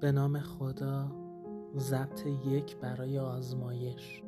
به نام خدا ضبط یک برای آزمایش.